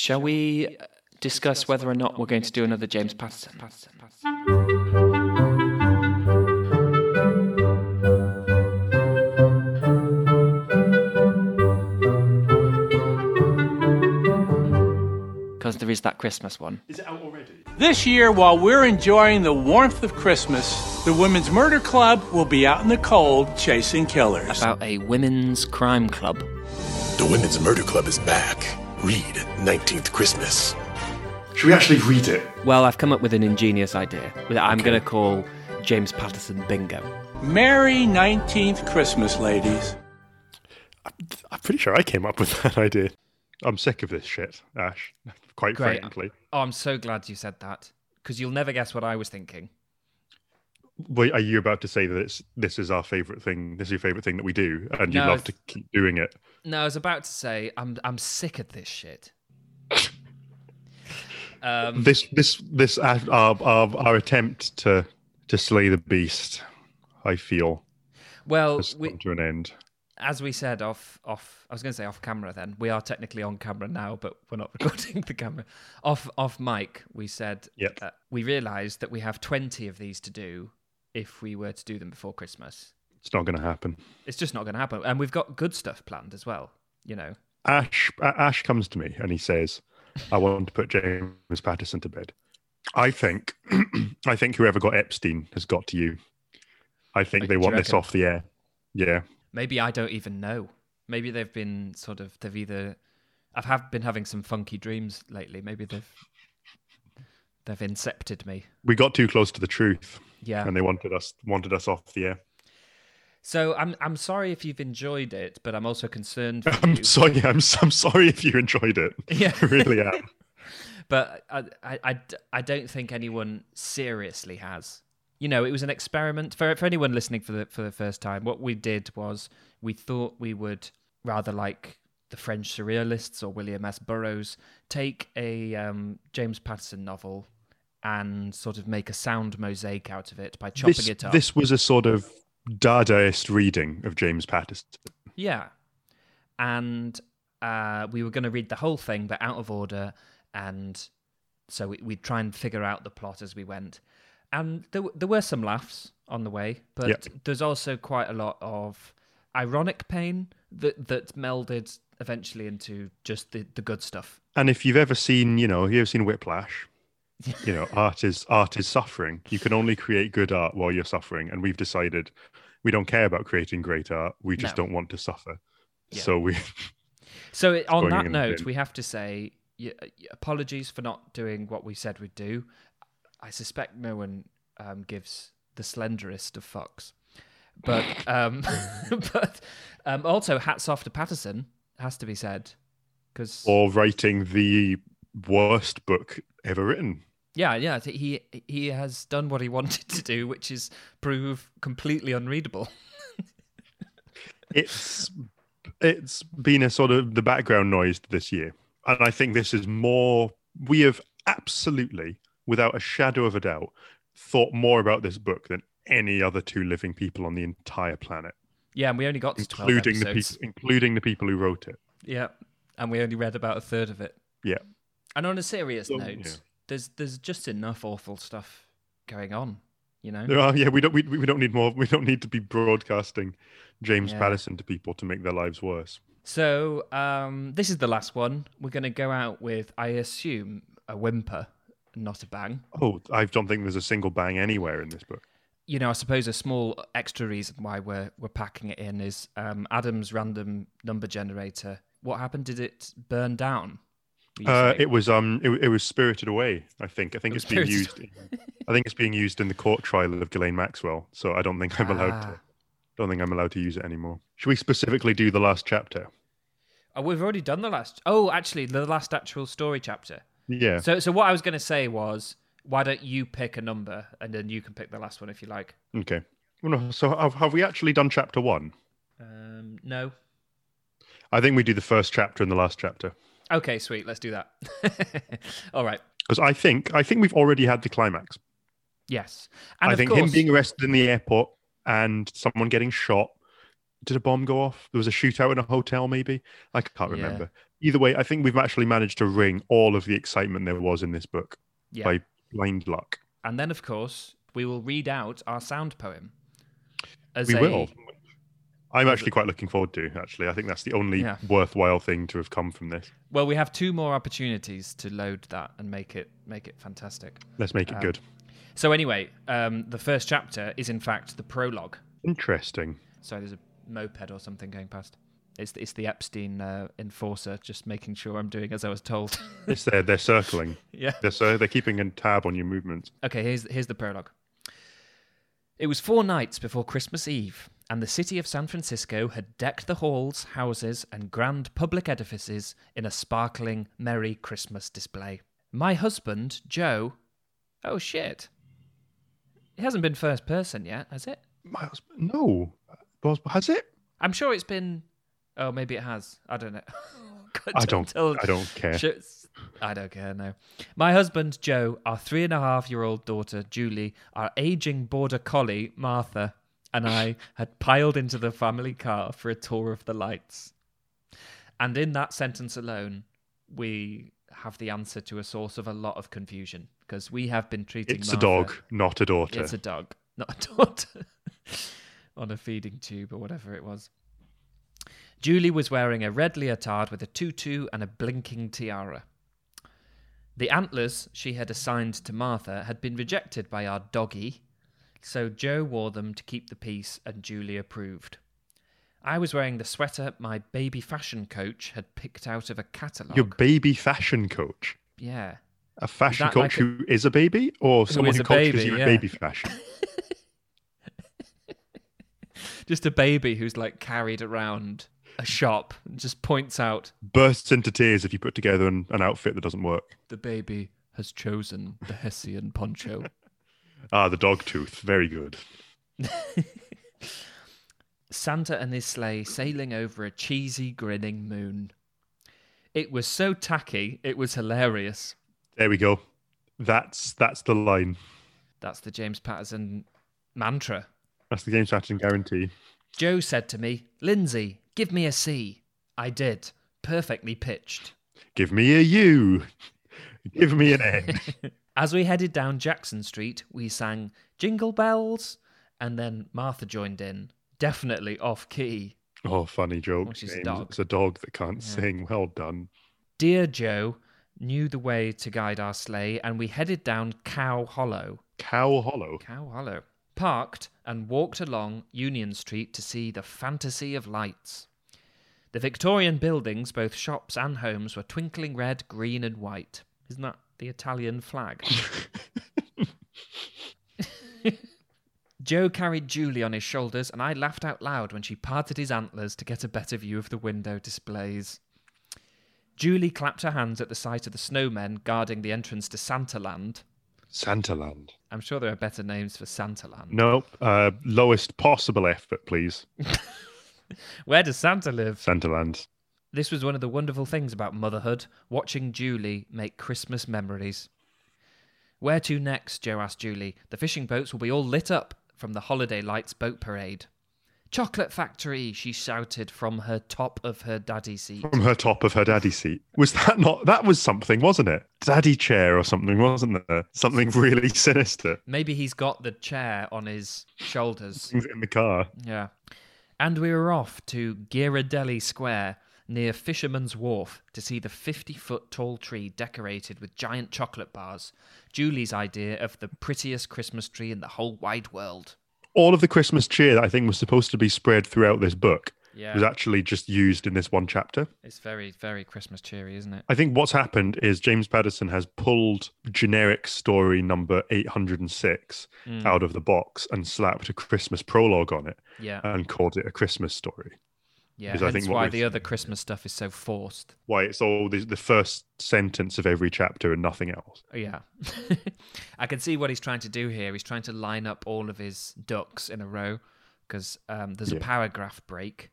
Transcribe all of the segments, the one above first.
shall we discuss whether or not we're going to do another James Patterson? Because there is that Christmas one. Is it out already? This year, while we're enjoying the warmth of Christmas, the Women's Murder Club will be out in the cold chasing killers. About a women's crime club. The Women's Murder Club is back. Read 19th Christmas. Should we actually read it? Well, I've come up with an ingenious idea that I'm going to call James Patterson Bingo. Merry 19th Christmas, ladies. I'm pretty sure I came up with that idea. I'm sick of this shit, Ash. Quite Great. frankly. Oh, I'm so glad you said that because you'll never guess what I was thinking. Wait, are you about to say that it's this is our favorite thing? This is your favorite thing that we do, and you No, love if- to keep doing it? No, I was about to say I'm I'm sick of this shit. Um, This, this, this, uh, our, our, our attempt to to slay the beast, I feel, well, we, to an end. as we said off off I was going to say off camera then. We are technically on camera now, but we're not recording the camera. Off off mic, we said Yep. uh, we realized that we have 20 of these to do if we were to do them before Christmas. It's not going to happen. It's just not going to happen. And we've got good stuff planned as well, you know. Ash Ash comes to me and he says, "I want to put James Patterson to bed." I think, I think whoever got Epstein has got to you. I think Like, they want this off the air. Yeah, Maybe I don't even know. Maybe they've been sort of they've either I've have been having some funky dreams lately. Maybe they've they've incepted me. we got too close to the truth, Yeah. and they wanted us wanted us off the air. So I'm I'm sorry if you've enjoyed it, but I'm also concerned I'm you. sorry. I'm I'm sorry if you enjoyed it. Yeah. I really am. but I, I, I don't think anyone seriously has. You know, it was an experiment for for anyone listening for the for the first time. What we did was we thought we would rather like the French surrealists or William S. Burroughs take a um, James Patterson novel and sort of make a sound mosaic out of it by chopping This it up. this was a sort of Dadaist reading of James Patterson. Yeah. And uh, we were going to read the whole thing, but out of order. And so we, we'd try and figure out the plot as we went. And there, there were some laughs on the way, but Yep. there's also quite a lot of ironic pain that, that melded eventually into just the, the good stuff. And if you've ever seen, you know, you've seen Whiplash, you know, art is art is suffering. You can only create good art while you're suffering, and we've decided we don't care about creating great art. We just No. don't want to suffer. Yeah. So we So it- on that note, we have to say y- apologies for not doing what we said we'd do. I suspect no one um, gives the slenderest of fucks, but um, but um, also hats off to Patterson has to be said because or writing the worst book ever written. Yeah yeah he he has done what he wanted to do, which is prove completely unreadable. It's it's been a sort of the background noise this year, and I think this is more. We have absolutely, without a shadow of a doubt, thought more about this book than any other two living people on the entire planet, Yeah, and we only got to 12 including the people, including the people who wrote it. Yeah, and we only read about a third of it. Yeah. And on a serious So, note, yeah. There's there's just enough awful stuff going on, you know. There are, yeah, we don't we, we don't need more. We don't need to be broadcasting James Yeah. Patterson to people to make their lives worse. So um, this is the last one. We're going to go out with, I assume, a whimper, not a bang. Oh, I don't think there's a single bang anywhere in this book. You know, I suppose a small extra reason why we're we're packing it in is um, Adam's random number generator. What happened? Did it burn down? Uh, it was um, it, it was spirited away. I think. I think it's being used. In, I think it's being used in the court trial of Ghislaine Maxwell. So I don't think I'm allowed Ah. to. Don't think I'm allowed to use it anymore. Should we specifically do the last chapter? Oh, we've already done the last. Oh, actually, the last actual story chapter. Yeah. So, so what I was going to say was, why don't you pick a number and then you can pick the last one if you like. Okay. Well, no, so have, have we actually done chapter one? Um, no. I think we do the first chapter and the last chapter Okay, sweet. Let's do that. All right. because I think I think we've already had the climax. Yes. And I of think course, him being arrested in the airport and someone getting shot. Did a bomb go off? There was a shootout in a hotel, maybe. I can't Yeah. remember. Either way, I think we've actually managed to wring all of the excitement there was in this book Yeah. by blind luck. And then, of course, we will read out our sound poem. As We a- will. I'm actually quite looking forward to. Actually, I think that's the only Yeah. worthwhile thing to have come from this. Well, we have two more opportunities to load that and make it make it fantastic. Let's make it Um, good. So anyway, um, the first chapter is in fact the prologue. Interesting. So there's a moped or something going past. It's it's the Epstein uh, enforcer, just making sure I'm doing as I was told. It's there. They're circling. yeah. They're so they're keeping a tab on your movements. Okay, here's here's the prologue. It was four nights before Christmas Eve, and the city of San Francisco had decked the halls, houses, and grand public edifices in a sparkling, merry Christmas display. My husband, Joe. Oh shit! It hasn't been first person yet, has it? My husband, no, has it? I'm sure it's been. Oh, maybe it has. I don't know. God, I don't. tell- I don't care. I don't care, no. My husband, Joe, our three and a half year old daughter, Julie, our aging border collie, Martha, and I had piled into the family car for a tour of the lights. And in that sentence alone, we have the answer to a source of a lot of confusion because we have been treating It's a dog, not a daughter. It's a dog, not a daughter, on a feeding tube or whatever it was. Julie was wearing a red leotard with a tutu and a blinking tiara. The antlers she had assigned to Martha had been rejected by our doggy, so Joe wore them to keep the peace, and Julie approved. I was wearing the sweater my baby fashion coach had picked out of a catalogue. Your baby fashion coach. yeah. A fashion coach like a- who is a baby, or someone who coaches baby, you yeah. in baby fashion? Just a baby who's like carried around a shop and just points out Bursts into tears if you put together an, an outfit that doesn't work. the baby has chosen the Hessian poncho. Ah, the dog tooth. Very good. Santa and his sleigh sailing over a cheesy, grinning moon. It was so tacky, it was hilarious. There we go. That's that's the line. That's the James Patterson mantra. That's the game Saturn guarantee. Joe said to me, Lindsay, give me a C. I did. Perfectly pitched. Give me a U. Give me an N. As we headed down Jackson Street, we sang Jingle Bells, and then Martha joined in, definitely off key. oh, funny joke. Well, she's a dog. It's a dog that can't sing. Well done. Dear Joe knew the way to guide our sleigh, and we headed down Cow Hollow. Cow Hollow. Cow Hollow. Parked and walked along Union Street to see the fantasy of lights. The Victorian buildings, both shops and homes, were twinkling red, green, and white. Isn't that the Italian flag? Joe carried Julie on his shoulders, and I laughed out loud when she parted his antlers to get a better view of the window displays. Julie clapped her hands at the sight of the snowmen guarding the entrance to Santaland. Santaland. I'm sure there are better names for Santaland. Nope. Uh, lowest possible effort, please. Where does Santa live? Santaland. This was one of the wonderful things about motherhood, watching Julie make Christmas memories. Where to next? Joe asked Julie. The fishing boats will be all lit up from the holiday lights boat parade. Chocolate factory, she shouted from her top of her daddy seat. From her top of her daddy seat. Was that not? That was something, wasn't it? Daddy chair or something, wasn't there? Something really sinister. Maybe he's got the chair on his shoulders. Things in the car. Yeah. And we were off to Ghirardelli Square near Fisherman's Wharf to see the 50 foot tall tree decorated with giant chocolate bars. Julie's idea of the prettiest Christmas tree in the whole wide world. All of the Christmas cheer that I think was supposed to be spread throughout this book Yeah. was actually just used in this one chapter. It's very, very Christmas cheery, isn't it? I think what's happened is James Patterson has pulled generic story number 806 Mm. out of the box and slapped a Christmas prologue on it Yeah. and called it a Christmas story. Yeah. because I think why the other Christmas stuff is so forced. Why it's all the, the first sentence of every chapter and nothing else. Oh, Yeah. I can see what he's trying to do here. He's trying to line up all of his ducks in a row because um, there's a paragraph break.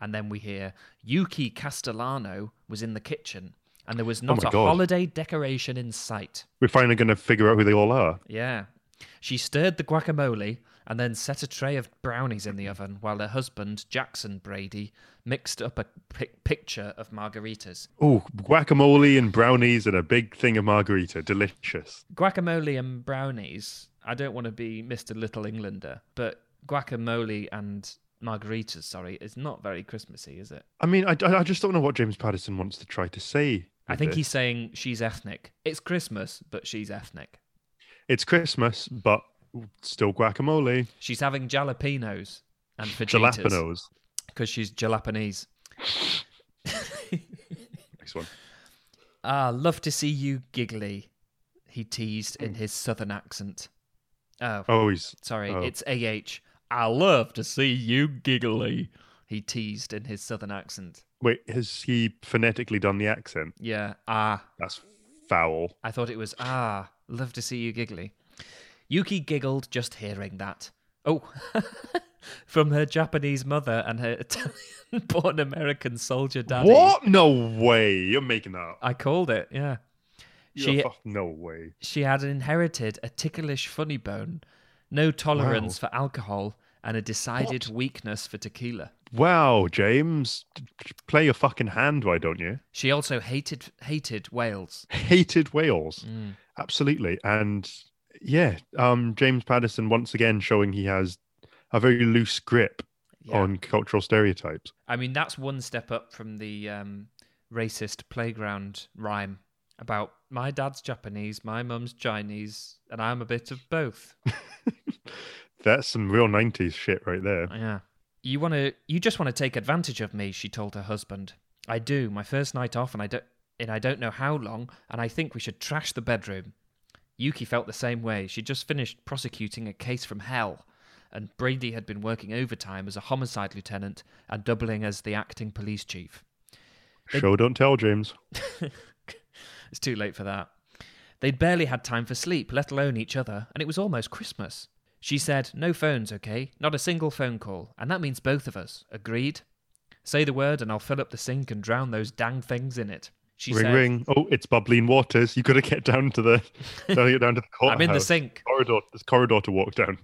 And then we hear Yuki Castellano was in the kitchen and there was not Oh a God. holiday decoration in sight. We're finally going to figure out who they all are. Yeah. She stirred the guacamole and then set a tray of brownies in the oven while her husband, Jackson Brady, mixed up a pic- picture of margaritas. Oh, guacamole and brownies and a big thing of margarita. Delicious. Guacamole and brownies, I don't want to be Mr. Little Englander, but guacamole and margaritas, sorry, is not very Christmassy, is it? I mean, I, I just don't know what James Patterson wants to try to say. I think this. he's saying she's ethnic. It's Christmas, but she's ethnic. It's Christmas, but still guacamole. She's having jalapenos and fajitas Jalapenos. because she's Jalapanese. Next one. Ah, love to see you giggly, he teased in his southern accent. Oh, Oh, he's sorry, oh. it's AH. I love to see you giggly, he teased in his southern accent. wait. Has he phonetically done the accent? Yeah, ah, That's foul. I thought it was ah, love to see you giggly. Yuki giggled just hearing that. Oh, from her Japanese mother and her Italian-born American soldier daddy. What? No way. You're making that. up. I called it. Yeah. She no way. she had inherited a ticklish funny bone, no tolerance for alcohol, and a decided weakness for tequila. Wow, James, play your fucking hand. Why don't you? She also hated hated whales. Hated Wales. Mm. Absolutely. And yeah, um, James Patterson once again showing he has a very loose grip Yeah. on cultural stereotypes. I mean, that's one step up from the um, racist playground rhyme about my dad's Japanese, my mum's Chinese, and I'm a bit of both. That's some real 90s shit right there. Yeah. You want to you just want to take advantage of me, she told her husband. I do. My first night off and I don't and I don't know how long, and I think we should trash the bedroom. Yuki felt the same way. She'd just finished prosecuting a case from hell, and Brady had been working overtime as a homicide lieutenant and doubling as the acting police chief. They- Show don't tell, James. It's too late for that. They'd barely had time for sleep, let alone each other, and it was almost Christmas. She said, No phones, okay? Not a single phone call. And that means both of us. Agreed? Say the word and I'll fill up the sink and drown those dang things in it. She ring, said, ring. Oh, it's bubbling waters. You got to get down to the, gotta get down to the courthouse. I'm in the sink. Corridor. There's corridor to walk down.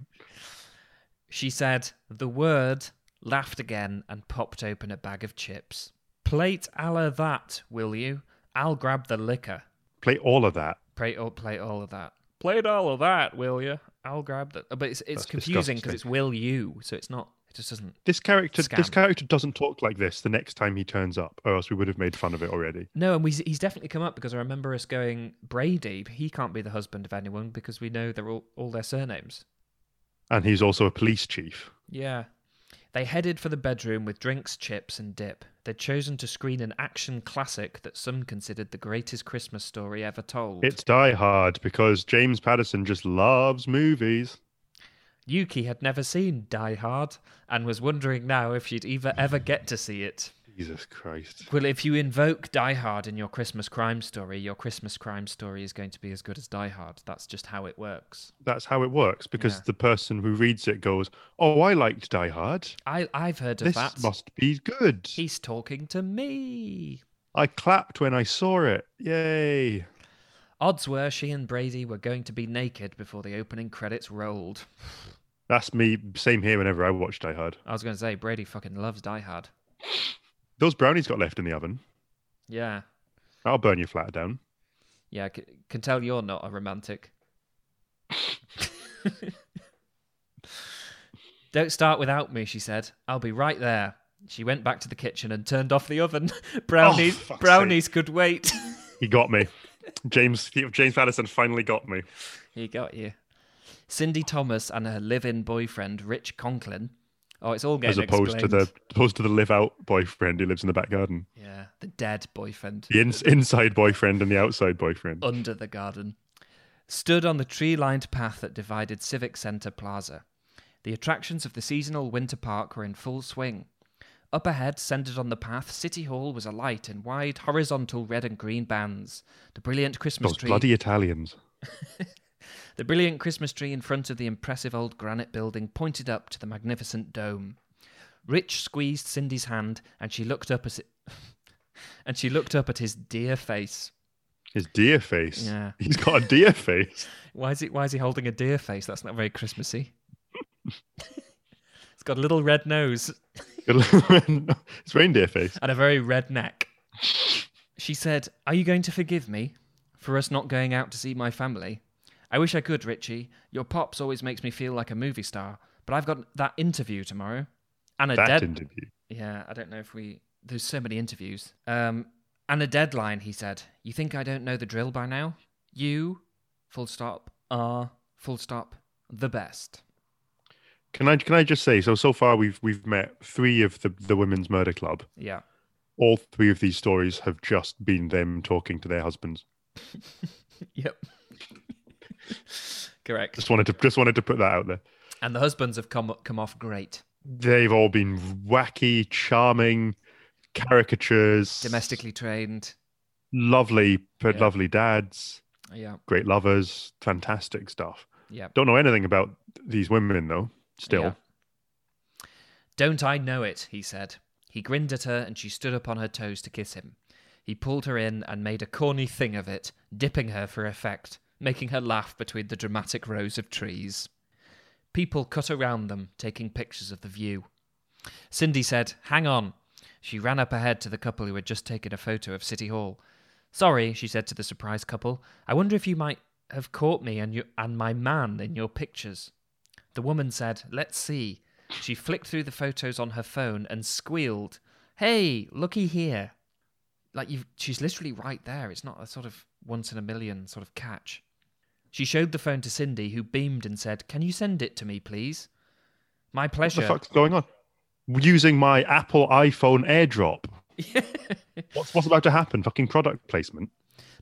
She said, The word, laughed again, and popped open a bag of chips. Plate a la that, will you? I'll grab the liquor. Play all of that. Play all, play all of that. Play all of that, will you? I'll grab that. But it's it's That's confusing because it's will you, so it's not. It just doesn't. This character, this character doesn't talk like this the next time he turns up, or else we would have made fun of it already. No, and we, he's definitely come up because I remember us going Brady. He can't be the husband of anyone because we know they're all all their surnames. And he's also a police chief. Yeah. They headed for the bedroom with drinks, chips, and dip. They'd chosen to screen an action classic that some considered the greatest Christmas story ever told. It's Die Hard because James Patterson just loves movies. Yuki had never seen Die Hard and was wondering now if she'd ever ever get to see it. Jesus Christ. Well, if you invoke Die Hard in your Christmas crime story, your Christmas crime story is going to be as good as Die Hard. That's just how it works. That's how it works because Yeah. the person who reads it goes, Oh, I liked Die Hard. I I've heard of that. This that. must be good. He's talking to me. I clapped when I saw it. Yay. Odds were she and Brady were going to be naked before the opening credits rolled. That's me. Same here whenever I watch Die Hard. I was going to say Brady fucking loves Die Hard. Those brownies got left in the oven. Yeah, That'll burn your flat down. yeah. C- can tell you're not a romantic. Don't start without me, she said. I'll be right there. She went back to the kitchen and turned off the oven. brownies, oh, fuck's brownies could wait. He got me. James James Patterson finally got me. he got you. Cindy Thomas and her live-in boyfriend Rich Conklin. Oh, it's all getting As opposed to the opposed to the live out boyfriend who lives in the back garden. yeah, the dead boyfriend. The ins inside boyfriend and the outside boyfriend. under the garden, stood on the tree lined path that divided Civic Centre Plaza. The attractions of the seasonal winter park were in full swing. Up ahead, centred on the path, City Hall was alight in wide, horizontal red and green bands. The brilliant Christmas Those tree. bloody Italians. The brilliant Christmas tree in front of the impressive old granite building pointed up to the magnificent dome. Rich squeezed Cindy's hand, and she looked up at it, and she looked up at his dear face. His deer face. Yeah. He's got a deer face. Why is it? Why is he holding a deer face? That's not very Christmassy. It's got a little red nose it's reindeer face. and a very red neck. She said, Are you going to forgive me for us not going out to see my family? I wish I could, Richie. Your pops always makes me feel like a movie star, but I've got that interview tomorrow. And a That dead interview. Yeah, I don't know if we. There's so many interviews. Um, and a deadline, he said. You think I don't know the drill by now? You, full stop, are, full stop, the best. Can I can I just say so so far we've we've met three of the the women's murder club. Yeah. All three of these stories have just been them talking to their husbands. Yep. Correct. Just wanted to just wanted to put that out there. And the husbands have come come off great. They've all been wacky, charming caricatures, Domestically trained. lovely, but Yeah. lovely dads, Yeah. great lovers, fantastic stuff. Yeah. Don't know anything about these women though. Still, Yeah. Don't I know it? He said. He grinned at her and she stood up on her toes to kiss him. He pulled her in and made a corny thing of it, dipping her for effect, making her laugh between the dramatic rows of trees. People cut around them, taking pictures of the view. Cindy said, Hang on. She ran up ahead to the couple who had just taken a photo of City Hall. Sorry, she said to the surprised couple. I wonder if you might have caught me and, you, and my man in your pictures. The woman said, Let's see. She flicked through the photos on her phone and squealed, Hey, looky here. Like you she's literally right there. It's not a sort of once in a million sort of catch. She showed the phone to Cindy, who beamed and said, Can you send it to me, please? My pleasure. what the fuck's going on? Using my Apple iPhone AirDrop. What's what's about to happen? Fucking product placement.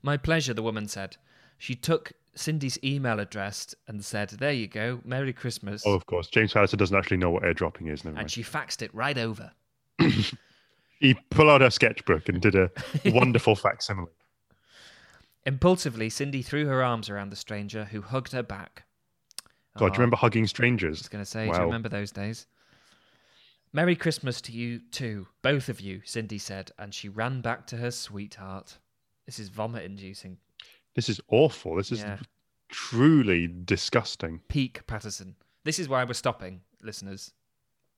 My pleasure, the woman said. She took Cindy's email address and said, There you go, Merry Christmas. Oh, of course. James Hallister doesn't actually know what airdropping is. Never and mind. she faxed it right over. He pulled out her sketchbook and did a wonderful facsimile. Impulsively, Cindy threw her arms around the stranger, who hugged her back. God, do you Ah, remember hugging strangers? I was going to say, do you remember those days? Merry Christmas to you too, both of you, Cindy said, and she ran back to her sweetheart. This is vomit inducing. This is awful. This is Yeah. truly disgusting. Peak Patterson. This is why we're stopping, listeners.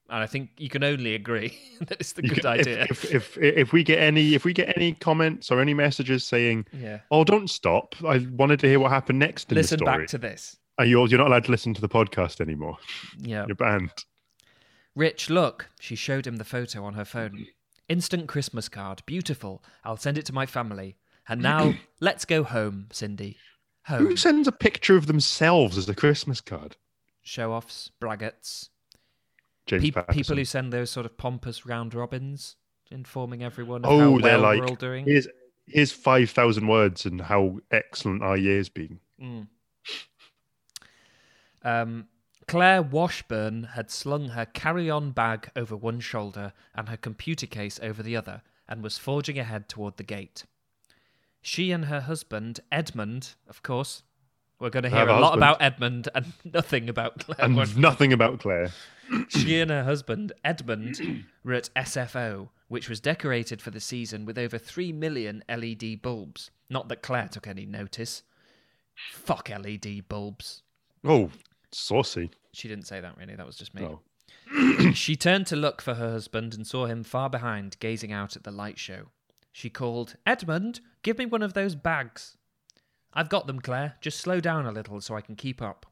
And I think you can only agree that it's the You good can- if- idea. If, if if we get any if we get any comments or any messages saying, yeah. "Oh, don't stop," I wanted to hear what happened next in Listen the story. back to this. Are you you're not allowed to listen to the podcast anymore? Yeah. You're banned. Rich, look. She showed him the photo on her phone. Instant Christmas card. Beautiful. I'll send it to my family. And now, let's go home, Cindy. Home. Who sends a picture of themselves as a Christmas card? Show offs, braggarts. Pe- people who send those sort of pompous round robins, informing everyone of oh, how they're well like, we're all doing. here's here's five thousand words and how excellent our year's been. Mm. Um, Claire Washburn had slung her carry-on bag over one shoulder and her computer case over the other, and was forging ahead toward the gate. She and her husband, Edmund, of course, we're going to hear a a lot about Edmund and nothing about Claire And nothing about Claire. She and her husband, Edmund, were at SFO, which was decorated for the season with over 3 million LED bulbs. Not that Claire took any notice. Fuck LED bulbs. Oh, saucy. She didn't say that really, that was just me. Oh. She turned to look for her husband and saw him far behind, gazing out at the light show. She called, Edmund, give me one of those bags. I've got them, Claire. Just slow down a little so I can keep up.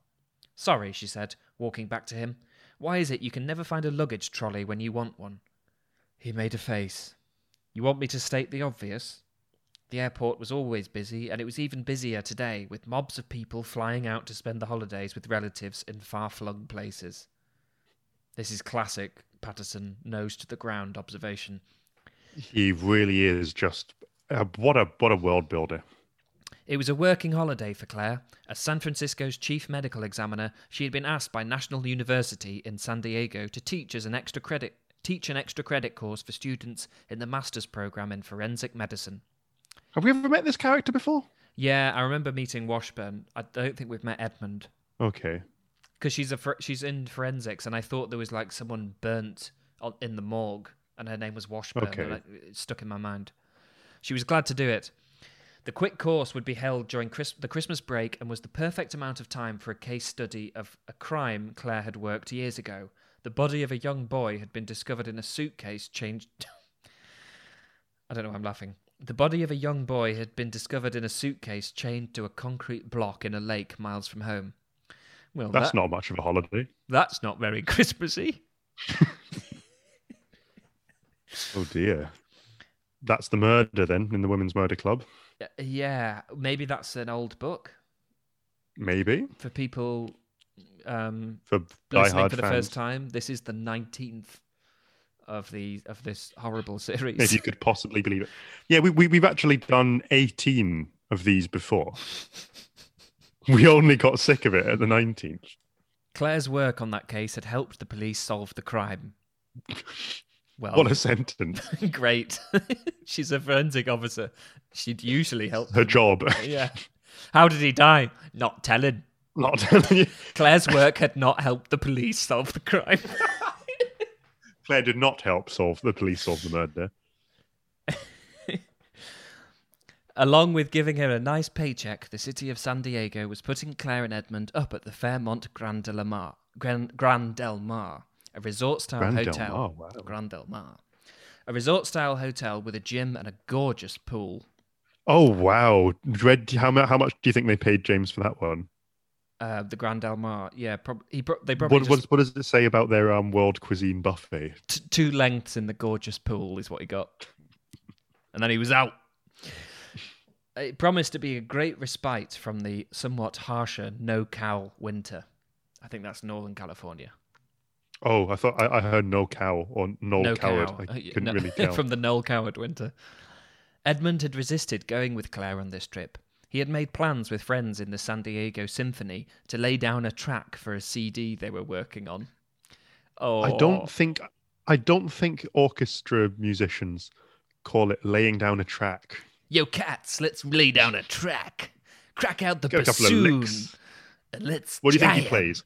Sorry, she said, walking back to him. Why is it you can never find a luggage trolley when you want one? He made a face. You want me to state the obvious? The airport was always busy, and it was even busier today, with mobs of people flying out to spend the holidays with relatives in far flung places. This is classic Patterson nose to the ground observation. He really is just uh, what a what a world builder. It was a working holiday for Claire. As San Francisco's chief medical examiner, she had been asked by National University in San Diego to teach as an extra credit teach an extra credit course for students in the master's program in forensic medicine. Have we ever met this character before? Yeah, I remember meeting Washburn. I don't think we've met Edmund Okay. because she's a she's in forensics, and I thought there was like someone burnt on, in the morgue, and her name was Washburn. Okay. and I- it stuck in my mind. She was glad to do it. The quick course would be held during Chris- the Christmas break and was the perfect amount of time for a case study of a crime Claire had worked years ago. The body of a young boy had been discovered in a suitcase changed. I don't know why I'm laughing. The body of a young boy had been discovered in a suitcase chained to a concrete block in a lake miles from home. Well, That's that- not much of a holiday. that's not very Christmassy. Oh dear. That's the murder then in the Women's Murder Club. Yeah, maybe that's an old book Maybe for people um, for listening diehard for the fans. first time. This is the nineteenth of the of this horrible series. If you could possibly believe it. Yeah, we, we we've actually done eighteen of these before. we only got sick of it at the nineteenth. Claire's work on that case had helped the police solve the crime. Well, What a sentence. great! She's a forensic officer. She'd usually help. Her them. job. Yeah. How did he die? Not telling. Not telling you. Claire's work had not helped the police solve the crime. Claire did not help solve the police solve the murder. Along with giving her a nice paycheck, the city of San Diego was putting Claire and Edmund up at the Fairmont Grand Del Mar, Grand, Grand Del Mar, a resort-style Grand Del hotel. Mar, wow. Grand Del Mar, a resort-style hotel with a gym and a gorgeous pool. Oh wow! Red, how, how much do you think they paid James for that one? Uh, the Grand Del Mar, yeah, prob- he pro- they probably What, just what, what does it say about their um, world cuisine buffet? t- two lengths in the gorgeous pool is what he got, and then he was out. It promised to be a great respite from the somewhat harsher no-cow winter. I think that's Northern California. Oh, I thought I, I heard no cow or no, no coward. cow. I Uh, couldn't no- really tell. from the Noel Coward winter. Edmund had resisted going with Claire on this trip. He had made plans with friends in the San Diego Symphony to lay down a track for a CD they were working on. Oh, I don't think I don't think orchestra musicians call it laying down a track. Yo, cats, let's lay down a track. Crack out the Get a couple of bassoon. licks. And let's. What do you think he plays?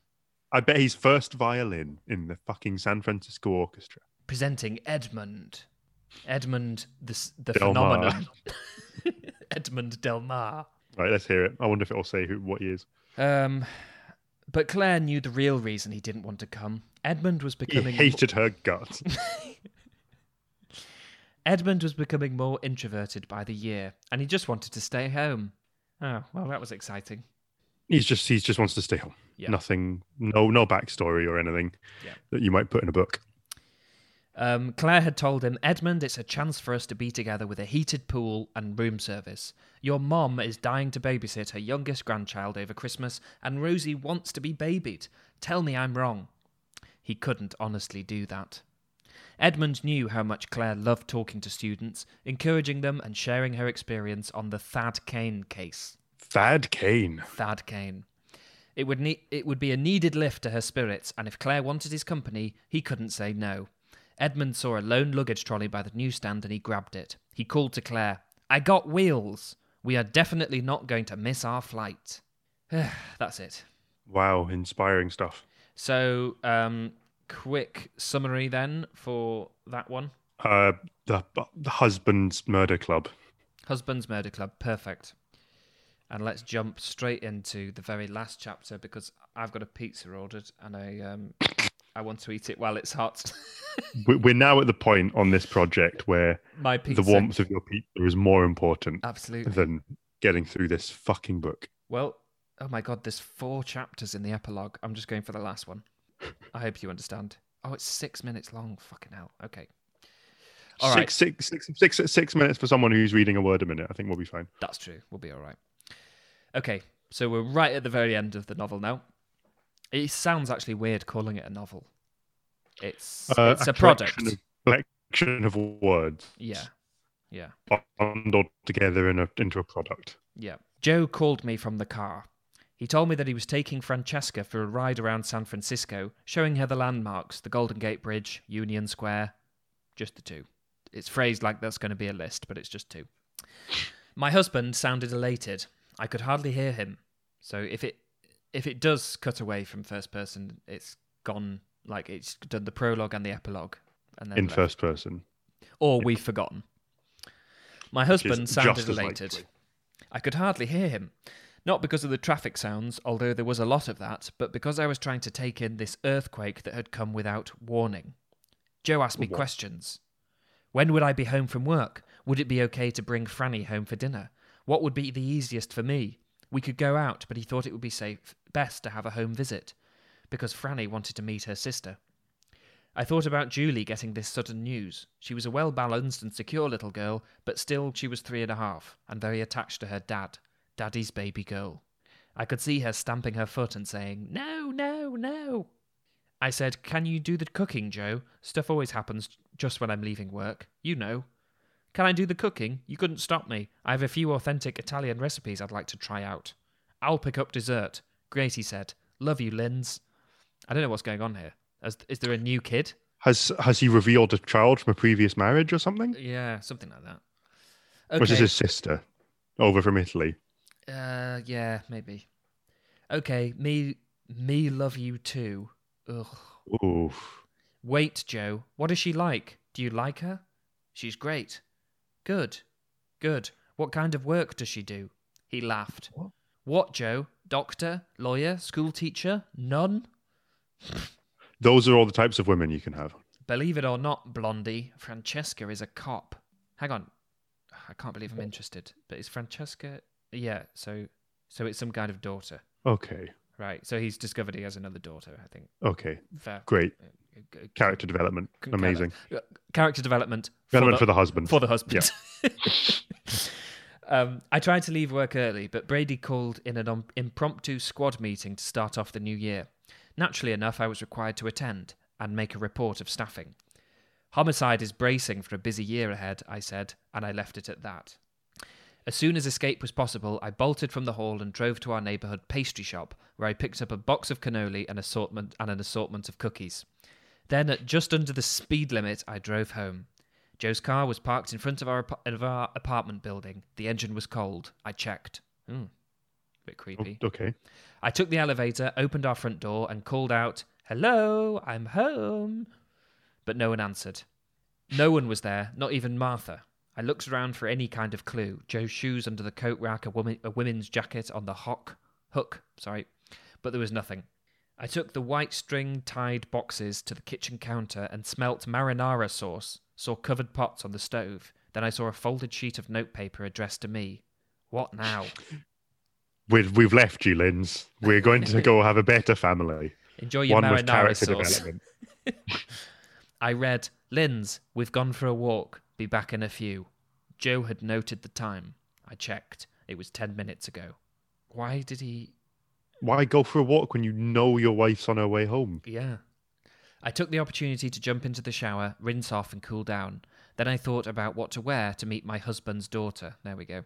I bet he's first violin in the fucking San Francisco Orchestra. Presenting Edmund. Edmund, the, the Del Mar. phenomenon. Edmund Delmar. Right, let's hear it. I wonder if it'll say who what he is. Um, but Claire knew the real reason he didn't want to come. Edmund was becoming He hated her guts. Edmund was becoming more introverted by the year, and he just wanted to stay home. Oh, well, that was exciting. he's just he just wants to stay home. Yeah. Nothing, no no backstory or anything Yeah. that you might put in a book. Um, Claire had told him, Edmund, it's a chance for us to be together with a heated pool and room service. Your mom is dying to babysit her youngest grandchild over Christmas, and Rosie wants to be babied. Tell me I'm wrong. He couldn't honestly do that. Edmund knew how much Claire loved talking to students, encouraging them and sharing her experience on the Thad Kane case. Thad Kane. Thad Kane. It would ne- it would be a needed lift to her spirits, and if Claire wanted his company, he couldn't say no. Edmund saw a lone luggage trolley by the newsstand and he grabbed it. He called to Claire, I got wheels. We are definitely not going to miss our flight. That's it. Wow, inspiring stuff. So, um, quick summary then for that one. Uh, the, the husband's murder club. Husband's Murder Club, perfect. And let's jump straight into the very last chapter because I've got a pizza ordered and I um I want to eat it while it's hot. We- We're now at the point on this project where My pizza. the warmth of your pizza is more important Absolutely. than getting through this fucking book. Well, oh my god, there's four chapters in the epilogue. I'm just going for the last one. I hope you understand. Oh, it's six minutes long. Fucking hell. Okay. All right. Six, six, six, six, six minutes for someone who's reading a word a minute. I think we'll be fine. That's true. We'll be all right. Okay, so we're right at the very end of the novel now. It sounds actually weird calling it a novel. It's Uh, it's a, collection product. of- collection of words Yeah, yeah, bundled together in a, into a product. yeah. Joe called me from the car. He told me that he was taking Francesca for a ride around San Francisco, showing her the landmarks, the Golden Gate Bridge, Union Square. Just the two. It's phrased like that's going to be a list, but it's just two. My husband sounded elated. I could hardly hear him. So if it if it does cut away from first person, it's gone like it's done the prologue and the epilogue, and then in left. first person. or we've forgotten. My husband sounded elated. likely. I could hardly hear him. Not because of the traffic sounds, although there was a lot of that, but because I was trying to take in this earthquake that had come without warning. Joe asked me questions. When would I be home from work? Would it be okay to bring Franny home for dinner? What would be the easiest for me? We could go out, but he thought it would be safe best to have a home visit, because Franny wanted to meet her sister. I thought about Julie getting this sudden news. She was a well balanced and secure little girl, but still she was three and a half, and very attached to her dad, Daddy's baby girl. I could see her stamping her foot and saying, No, no, no. I said, Can you do the cooking, Joe? Stuff always happens just when I'm leaving work. You know. Can I do the cooking? You couldn't stop me. I have a few authentic Italian recipes I'd like to try out. I'll pick up dessert. Great, he said. Love you, Linz. I don't know what's going on here. Is, is there a new kid? Has has he revealed a child from a previous marriage or something? Yeah, something like that. Which is his sister over from Italy? Uh, yeah, maybe. Okay, me, me love you too. Ugh. Oof. Wait, Joe. What is she like? Do you like her? She's great. Good. Good. What kind of work does she do? He laughed. What? What, Joe? Doctor? Lawyer? School teacher? Nun? Those are all the types of women you can have. Believe it or not, Blondie, Francesca is a cop. Hang on. I can't believe I'm interested. But is Francesca Yeah, so so it's some kind of daughter. Okay. Right. So he's discovered he has another daughter, I think. Okay. Fair. Great. Character development. Amazing. uh, Character development. Development for the husband. for the husband. um, I tried to leave work early, but Brady called in an um, impromptu squad meeting to start off the new year. Naturally enough, I was required to attend and make a report of staffing. Homicide is bracing for a busy year ahead, I said, and I left it at that. As soon as escape was possible, I bolted from the hall and drove to our neighbourhood pastry shop, where I picked up a box of cannoli and assortment and an assortment of cookies. Then, at just under the speed limit, I drove home. Joe's car was parked in front of our, of our apartment building. The engine was cold. I checked. Hmm. Bit creepy. Okay. I took the elevator, opened our front door, and called out, Hello, I'm home. But no one answered. No one was there, not even Martha. I looked around for any kind of clue. Joe's shoes under the coat rack, a, woman, a women's jacket on the hook, hook, sorry, but there was nothing. I took the white string tied boxes to the kitchen counter and smelt marinara sauce, saw covered pots on the stove. Then I saw a folded sheet of notepaper addressed to me. What now? We've we've left you, Linz. We're going to go have a better family. Enjoy your One marinara sauce. I read, Linz, we've gone for a walk. Be back in a few. Joe had noted the time. I checked. It was ten minutes ago. Why did he. Why go for a walk when you know your wife's on her way home? Yeah. I took the opportunity to jump into the shower, rinse off, and cool down. Then I thought about what to wear to meet my husband's daughter. There we go.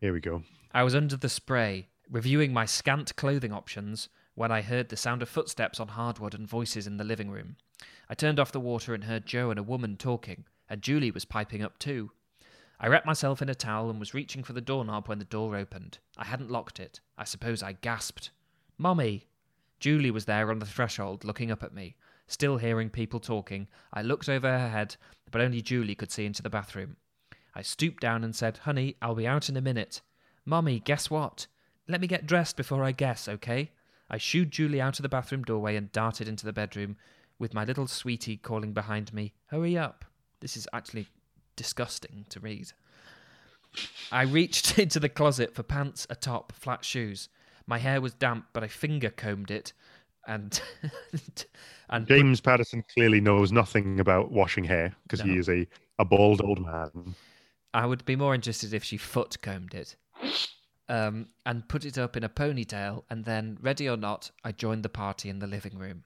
Here we go. I was under the spray, reviewing my scant clothing options, when I heard the sound of footsteps on hardwood and voices in the living room. I turned off the water and heard Joe and a woman talking, and Julie was piping up too. I wrapped myself in a towel and was reaching for the doorknob when the door opened. I hadn't locked it. I suppose I gasped. Mommy! Julie was there on the threshold, looking up at me. Still hearing people talking, I looked over her head, but only Julie could see into the bathroom. I stooped down and said, Honey, I'll be out in a minute. Mommy, guess what? Let me get dressed before I guess, okay? I shooed Julie out of the bathroom doorway and darted into the bedroom, with my little sweetie calling behind me, Hurry up. This is actually disgusting to read. I reached into the closet for pants, a top, flat shoes. My hair was damp, but I finger combed it and and James Patterson clearly knows nothing about washing hair because he is a, a bald old man. I would be more interested if she foot combed it. Um, and put it up in a ponytail, and then, ready or not, I joined the party in the living room.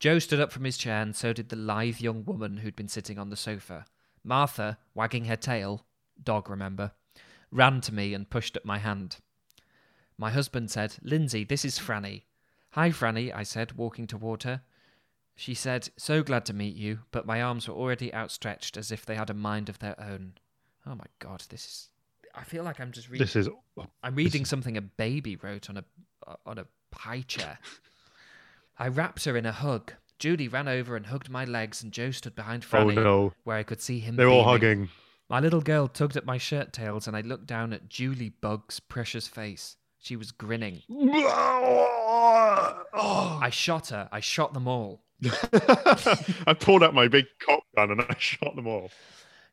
Joe stood up from his chair, and so did the lithe young woman who'd been sitting on the sofa. Martha, wagging her tail, dog remember, ran to me and pushed at my hand. My husband said, Lindsay, this is Franny. Hi, Franny, I said, walking toward her. She said, So glad to meet you, but my arms were already outstretched as if they had a mind of their own. Oh my god, this is. I feel like I'm just reading. This is I'm reading something a baby wrote on a on a high chair. I wrapped her in a hug. Judy ran over and hugged my legs, and Joe stood behind oh Franny, no, where I could see him. they're all hugging. My little girl tugged at my shirt tails, and I looked down at Julie Bug's precious face. She was grinning. oh. I shot her. I shot them all. I pulled out my big cop gun and I shot them all.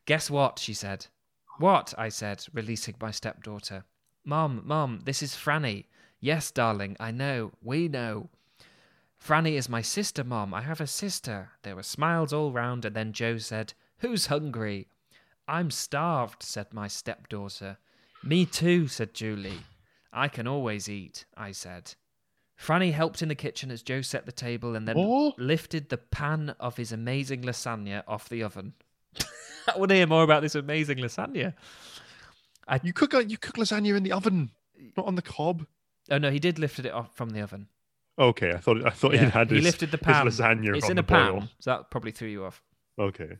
Guess what? She said. What? I said, releasing my stepdaughter. Mom, Mom, this is Franny. Yes, darling, I know. We know. Franny is my sister, Mom. I have a sister. There were smiles all round, and then Joe said, Who's hungry? I'm starved, said my stepdaughter. Me too, said Julie. I can always eat, I said. Franny helped in the kitchen as Joe set the table and then lifted the pan of his amazing lasagna off the oven. I want to hear more about this amazing lasagna. You cook a, you cook lasagna in the oven, not on the cob. Oh no, he did lifted it off from the oven. Okay, I thought I thought Yeah, he had he his, lifted the his pan. lasagna it's in a pan, boil. so that probably threw you off. Okay.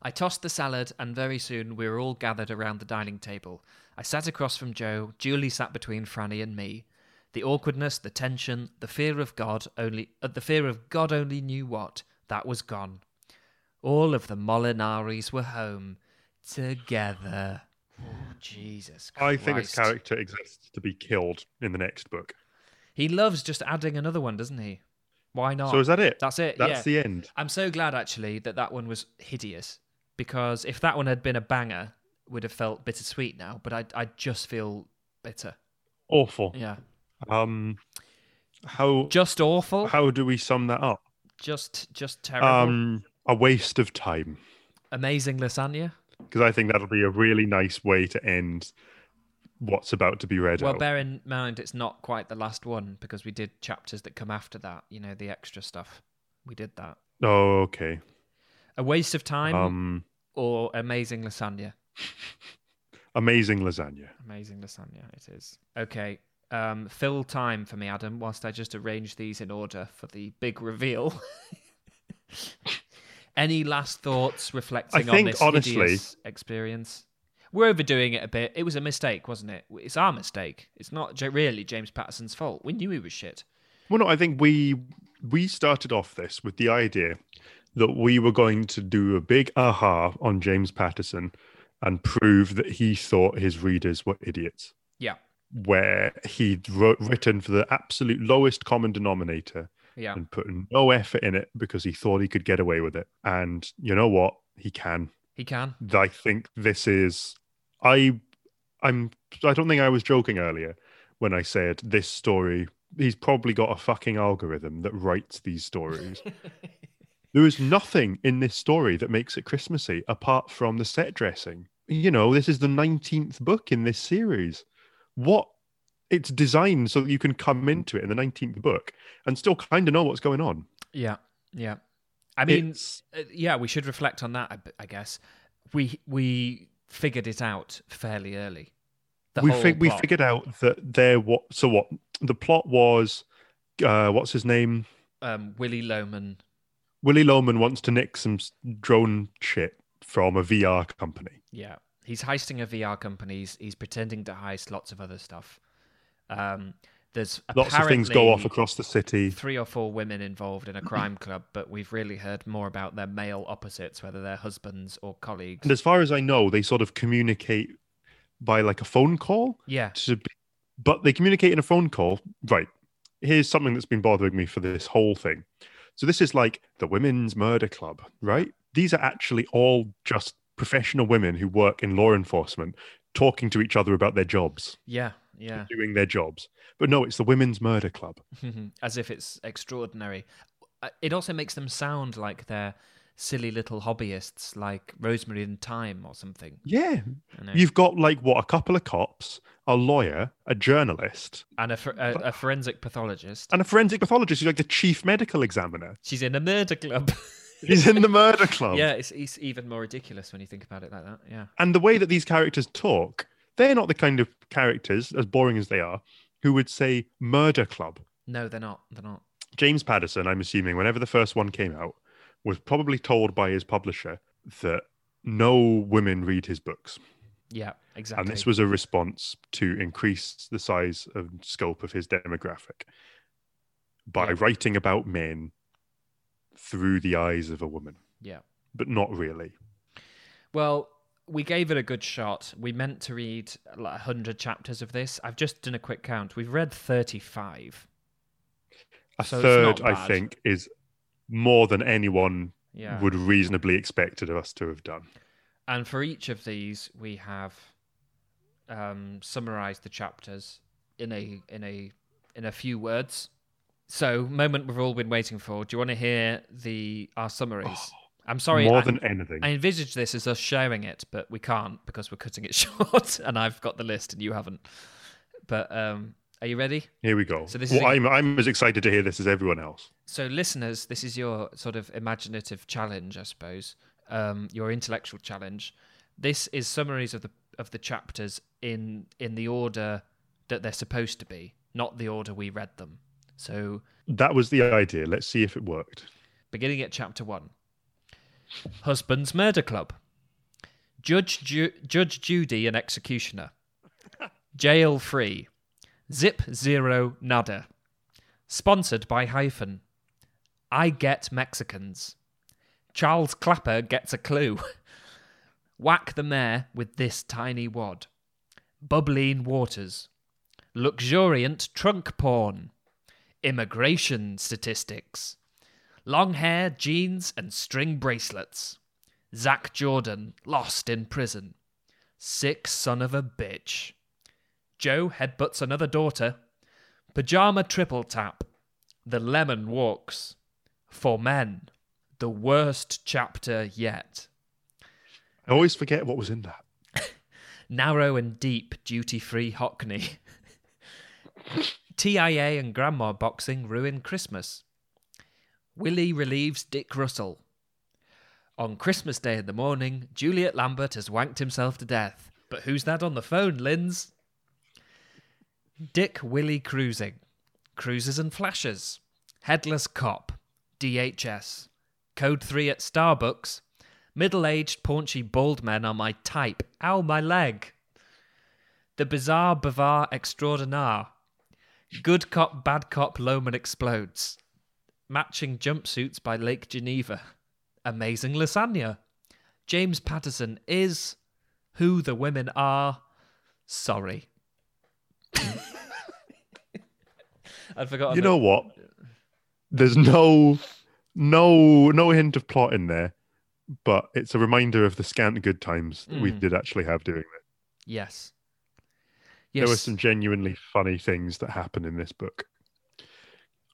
I tossed the salad, and very soon we were all gathered around the dining table. I sat across from Joe. Julie sat between Franny and me. The awkwardness, the tension, the fear of God only, uh, the fear of God only knew what, that was gone. All of the Molinaris were home together. Oh, Jesus Christ. I think this character exists to be killed in the next book. He loves just adding another one, doesn't he? Why not? So is that it? That's it. That's yeah. the end. I'm so glad actually that that one was hideous because if that one had been a banger, would have felt bittersweet now. But I I just feel bitter. Awful. Yeah, Um, how just awful. how do we sum that up? just just terrible. Um, a waste of time. Amazing lasagna. Because I think that'll be a really nice way to end what's about to be read Well, out. bear in mind it's not quite the last one because we did chapters that come after that. You know the extra stuff. We did that. oh, okay. A waste of time Um, or amazing lasagna. amazing lasagna. Amazing lasagna, it is. Okay. Um, fill time for me, Adam, whilst I just arrange these in order for the big reveal. Any last thoughts reflecting on think, this honestly- experience? We're overdoing it a bit. It was a mistake, wasn't it? It's our mistake. It's not really James Patterson's fault. We knew he was shit. Well, no, I think we we started off this with the idea that we were going to do a big aha on James Patterson and prove that he thought his readers were idiots. Yeah. Where he'd wrote, written for the absolute lowest common denominator Yeah. and put no effort in it because he thought he could get away with it. And you know what? He can. He can. I think this is. I, I'm. I don't think I was joking earlier when I said this story. He's probably got a fucking algorithm that writes these stories. there is nothing in this story that makes it Christmassy apart from the set dressing. You know, this is the nineteenth book in this series. What? It's designed so that you can come into it in the nineteenth book and still kind of know what's going on. Yeah. Yeah. I mean, It's- uh, yeah, we should reflect on that. I guess we we figured it out fairly early. We fig- we figured out that there what so what the plot was uh what's his name um, Willie Loman. Willie Loman wants to nick some drone shit from a VR company. Yeah, he's heisting a VR company. He's, he's pretending to heist lots of other stuff. Um, there's Lots of things go off across the city. Three or four women involved in a crime club, but we've really heard more about their male opposites, whether they're husbands or colleagues. And as far as I know, they sort of communicate by like a phone call. Yeah, To be, but they communicate in a phone call. Right. Here's something that's been bothering me for this whole thing. So this is like the Women's Murder Club, right? These are actually all just professional women who work in law enforcement talking to each other about their jobs. yeah, yeah. doing their jobs. But no, it's the Women's Murder Club. As if it's extraordinary. Uh, It also makes them sound like they're silly little hobbyists, like Rosemary and Thyme or something. Yeah. You've got like what, a couple of cops, a lawyer, a journalist, and a, for- a, a forensic pathologist. and a forensic pathologist who's like the chief medical examiner. She's in a murder club. He's in the murder club. yeah, it's, it's even more ridiculous when you think about it like that. Yeah. And the way that these characters talk, they're not the kind of characters, as boring as they are, who would say murder club. No, they're not. They're not. James Patterson, I'm assuming, whenever the first one came out, was probably told by his publisher that no women read his books. Yeah, exactly. And this was a response to increase the size and scope of his demographic by Yeah. writing about men through the eyes of a woman, yeah. but not really. Well, we gave it a good shot. We meant to read like 100 chapters of this. I've just done a quick count. We've read 35. A So third, I think, is more than anyone Yeah. would reasonably expected us to have done. And for each of these, we have um, summarized the chapters in a in a in a few words. So, moment we've all been waiting for. Do you want to hear the our summaries? I'm sorry. more I, than anything. I envisage this as us sharing it, but we can't because we're cutting it short, and I've got the list and you haven't. But um, are you ready? Here we go. So this is well, a- I'm I'm as excited to hear this as everyone else. So, listeners, this is your sort of imaginative challenge, I suppose. Um, your intellectual challenge. This is summaries of the of the chapters in in the order that they're supposed to be, not the order we read them. So, That was the idea. Let's see if it worked. beginning at chapter one. Husband's Murder Club. Judge Ju- Judge Judy and executioner. Jail free. Zip zero nada. Sponsored by Hyphen. I get Mexicans. Charles Clapper gets a clue. Whack the mayor with this tiny wad. Bubbling waters. Luxuriant trunk porn. Immigration statistics. Long hair, jeans, and string bracelets. Zach Jordan lost in prison. Sick son of a bitch. Joe headbutts another daughter. Pajama triple tap. The lemon walks. For men. The worst chapter yet. I always forget what was in that. Narrow and deep duty free Hockney. TIA and grandma boxing ruin Christmas. Willie relieves Dick Russell. On Christmas Day in the morning, Juliet Lambert has wanked himself to death. But who's that on the phone, Linz? Dick Willie cruising. Cruises and flashes. Headless cop. DHS. Code 3 at Starbucks. Middle aged, paunchy, bald men are my type. Ow, my leg. The bizarre Bavar extraordinaire. Good cop, bad cop, Loman explodes. Matching jumpsuits by Lake Geneva. Amazing lasagna. James Patterson is who the women are. Sorry. I'd forgotten. You know what? There's no no no hint of plot in there, but it's a reminder of the scant good times that we Mm. did actually have doing it. Yes. There were some genuinely funny things that happen in this book.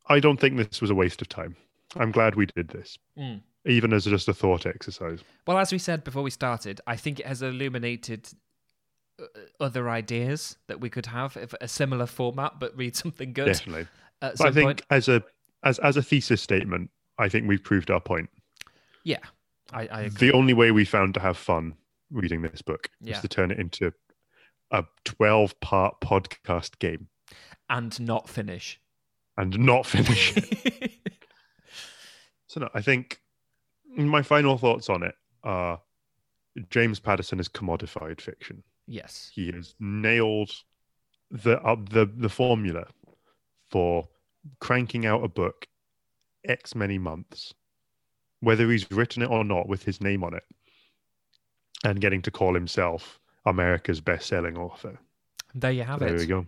I don't think this was a waste of time. I'm glad we did this, Mm. even as just a thought exercise. Well, as we said before we started, I think it has illuminated uh, other ideas that we could have if a similar format, but read something good Definitely. at But I think point. as a as as a thesis statement, I think we've proved our point. Yeah, I, I agree. The only way we found to have fun reading this book Yeah. is to turn it into a 12 part podcast game and not finish. And not finish it. So no, I think my final thoughts on it are James Patterson is commodified fiction. yes. He has nailed the uh, the the formula for cranking out a book X many months, whether he's written it or not, with his name on it, and getting to call himself America's best-selling author. There you have there it. There we go.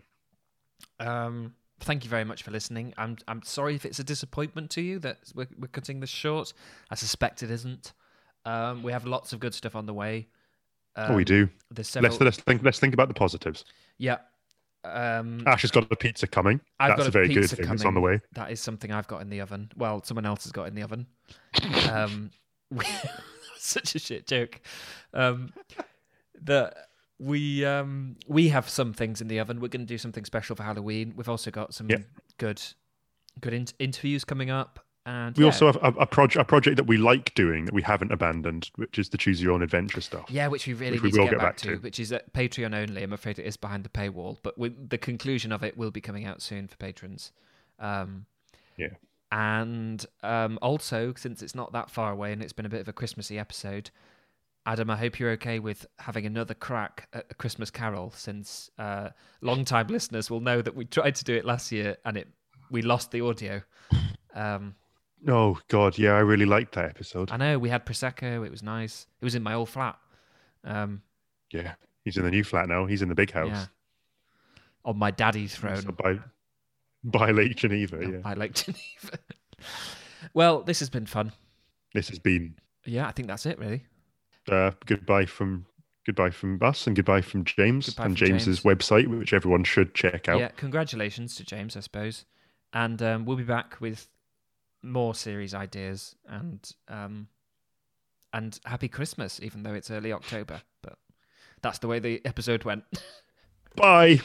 Um, thank you very much for listening. I'm I'm sorry if it's a disappointment to you that we're, we're cutting this short. I suspect it isn't. Um, we have lots of good stuff on the way. Um, oh, we do. Several. Let's let's think. Let's think about the positives. yeah. Um, Ash has got a pizza coming. I've That's got a very good thing. Coming. It's on the way. That is something I've got in the oven. Well, someone else has got in the oven. um, such a shit joke. Um, that we um, we have some things in the oven. We're going to do something special for Halloween. We've also got some Yeah. good good in- interviews coming up, and We yeah. also have a, a project a project that we like doing that we haven't abandoned, which is the choose your own adventure stuff. Yeah, which we really Which we need to will get, get back, back to, to. which is at Patreon only. I'm afraid it is behind the paywall, but we, the conclusion of it will be coming out soon for patrons. Um, Yeah. And um, also, since it's not that far away and it's been a bit of a Christmassy episode, Adam, I hope you're okay with having another crack at a Christmas Carol, since uh, long-time listeners will know that we tried to do it last year and it we lost the audio. Um, Oh God, yeah, I really liked that episode. I know we had prosecco; it was nice. It was in my old flat. Um, Yeah, he's in the new flat now. He's in the big house yeah, on my daddy's throne. So by by Lake Geneva. Yeah, I like Geneva. well, this has been fun. this has been Yeah, I think that's it, really. Uh, goodbye from goodbye from us and goodbye from James Goodbye and from James's website, which everyone should check out. Yeah, congratulations to James, I suppose. And um, we'll be back with more series ideas and um, and happy Christmas, even though it's early October. But that's the way the episode went. Bye.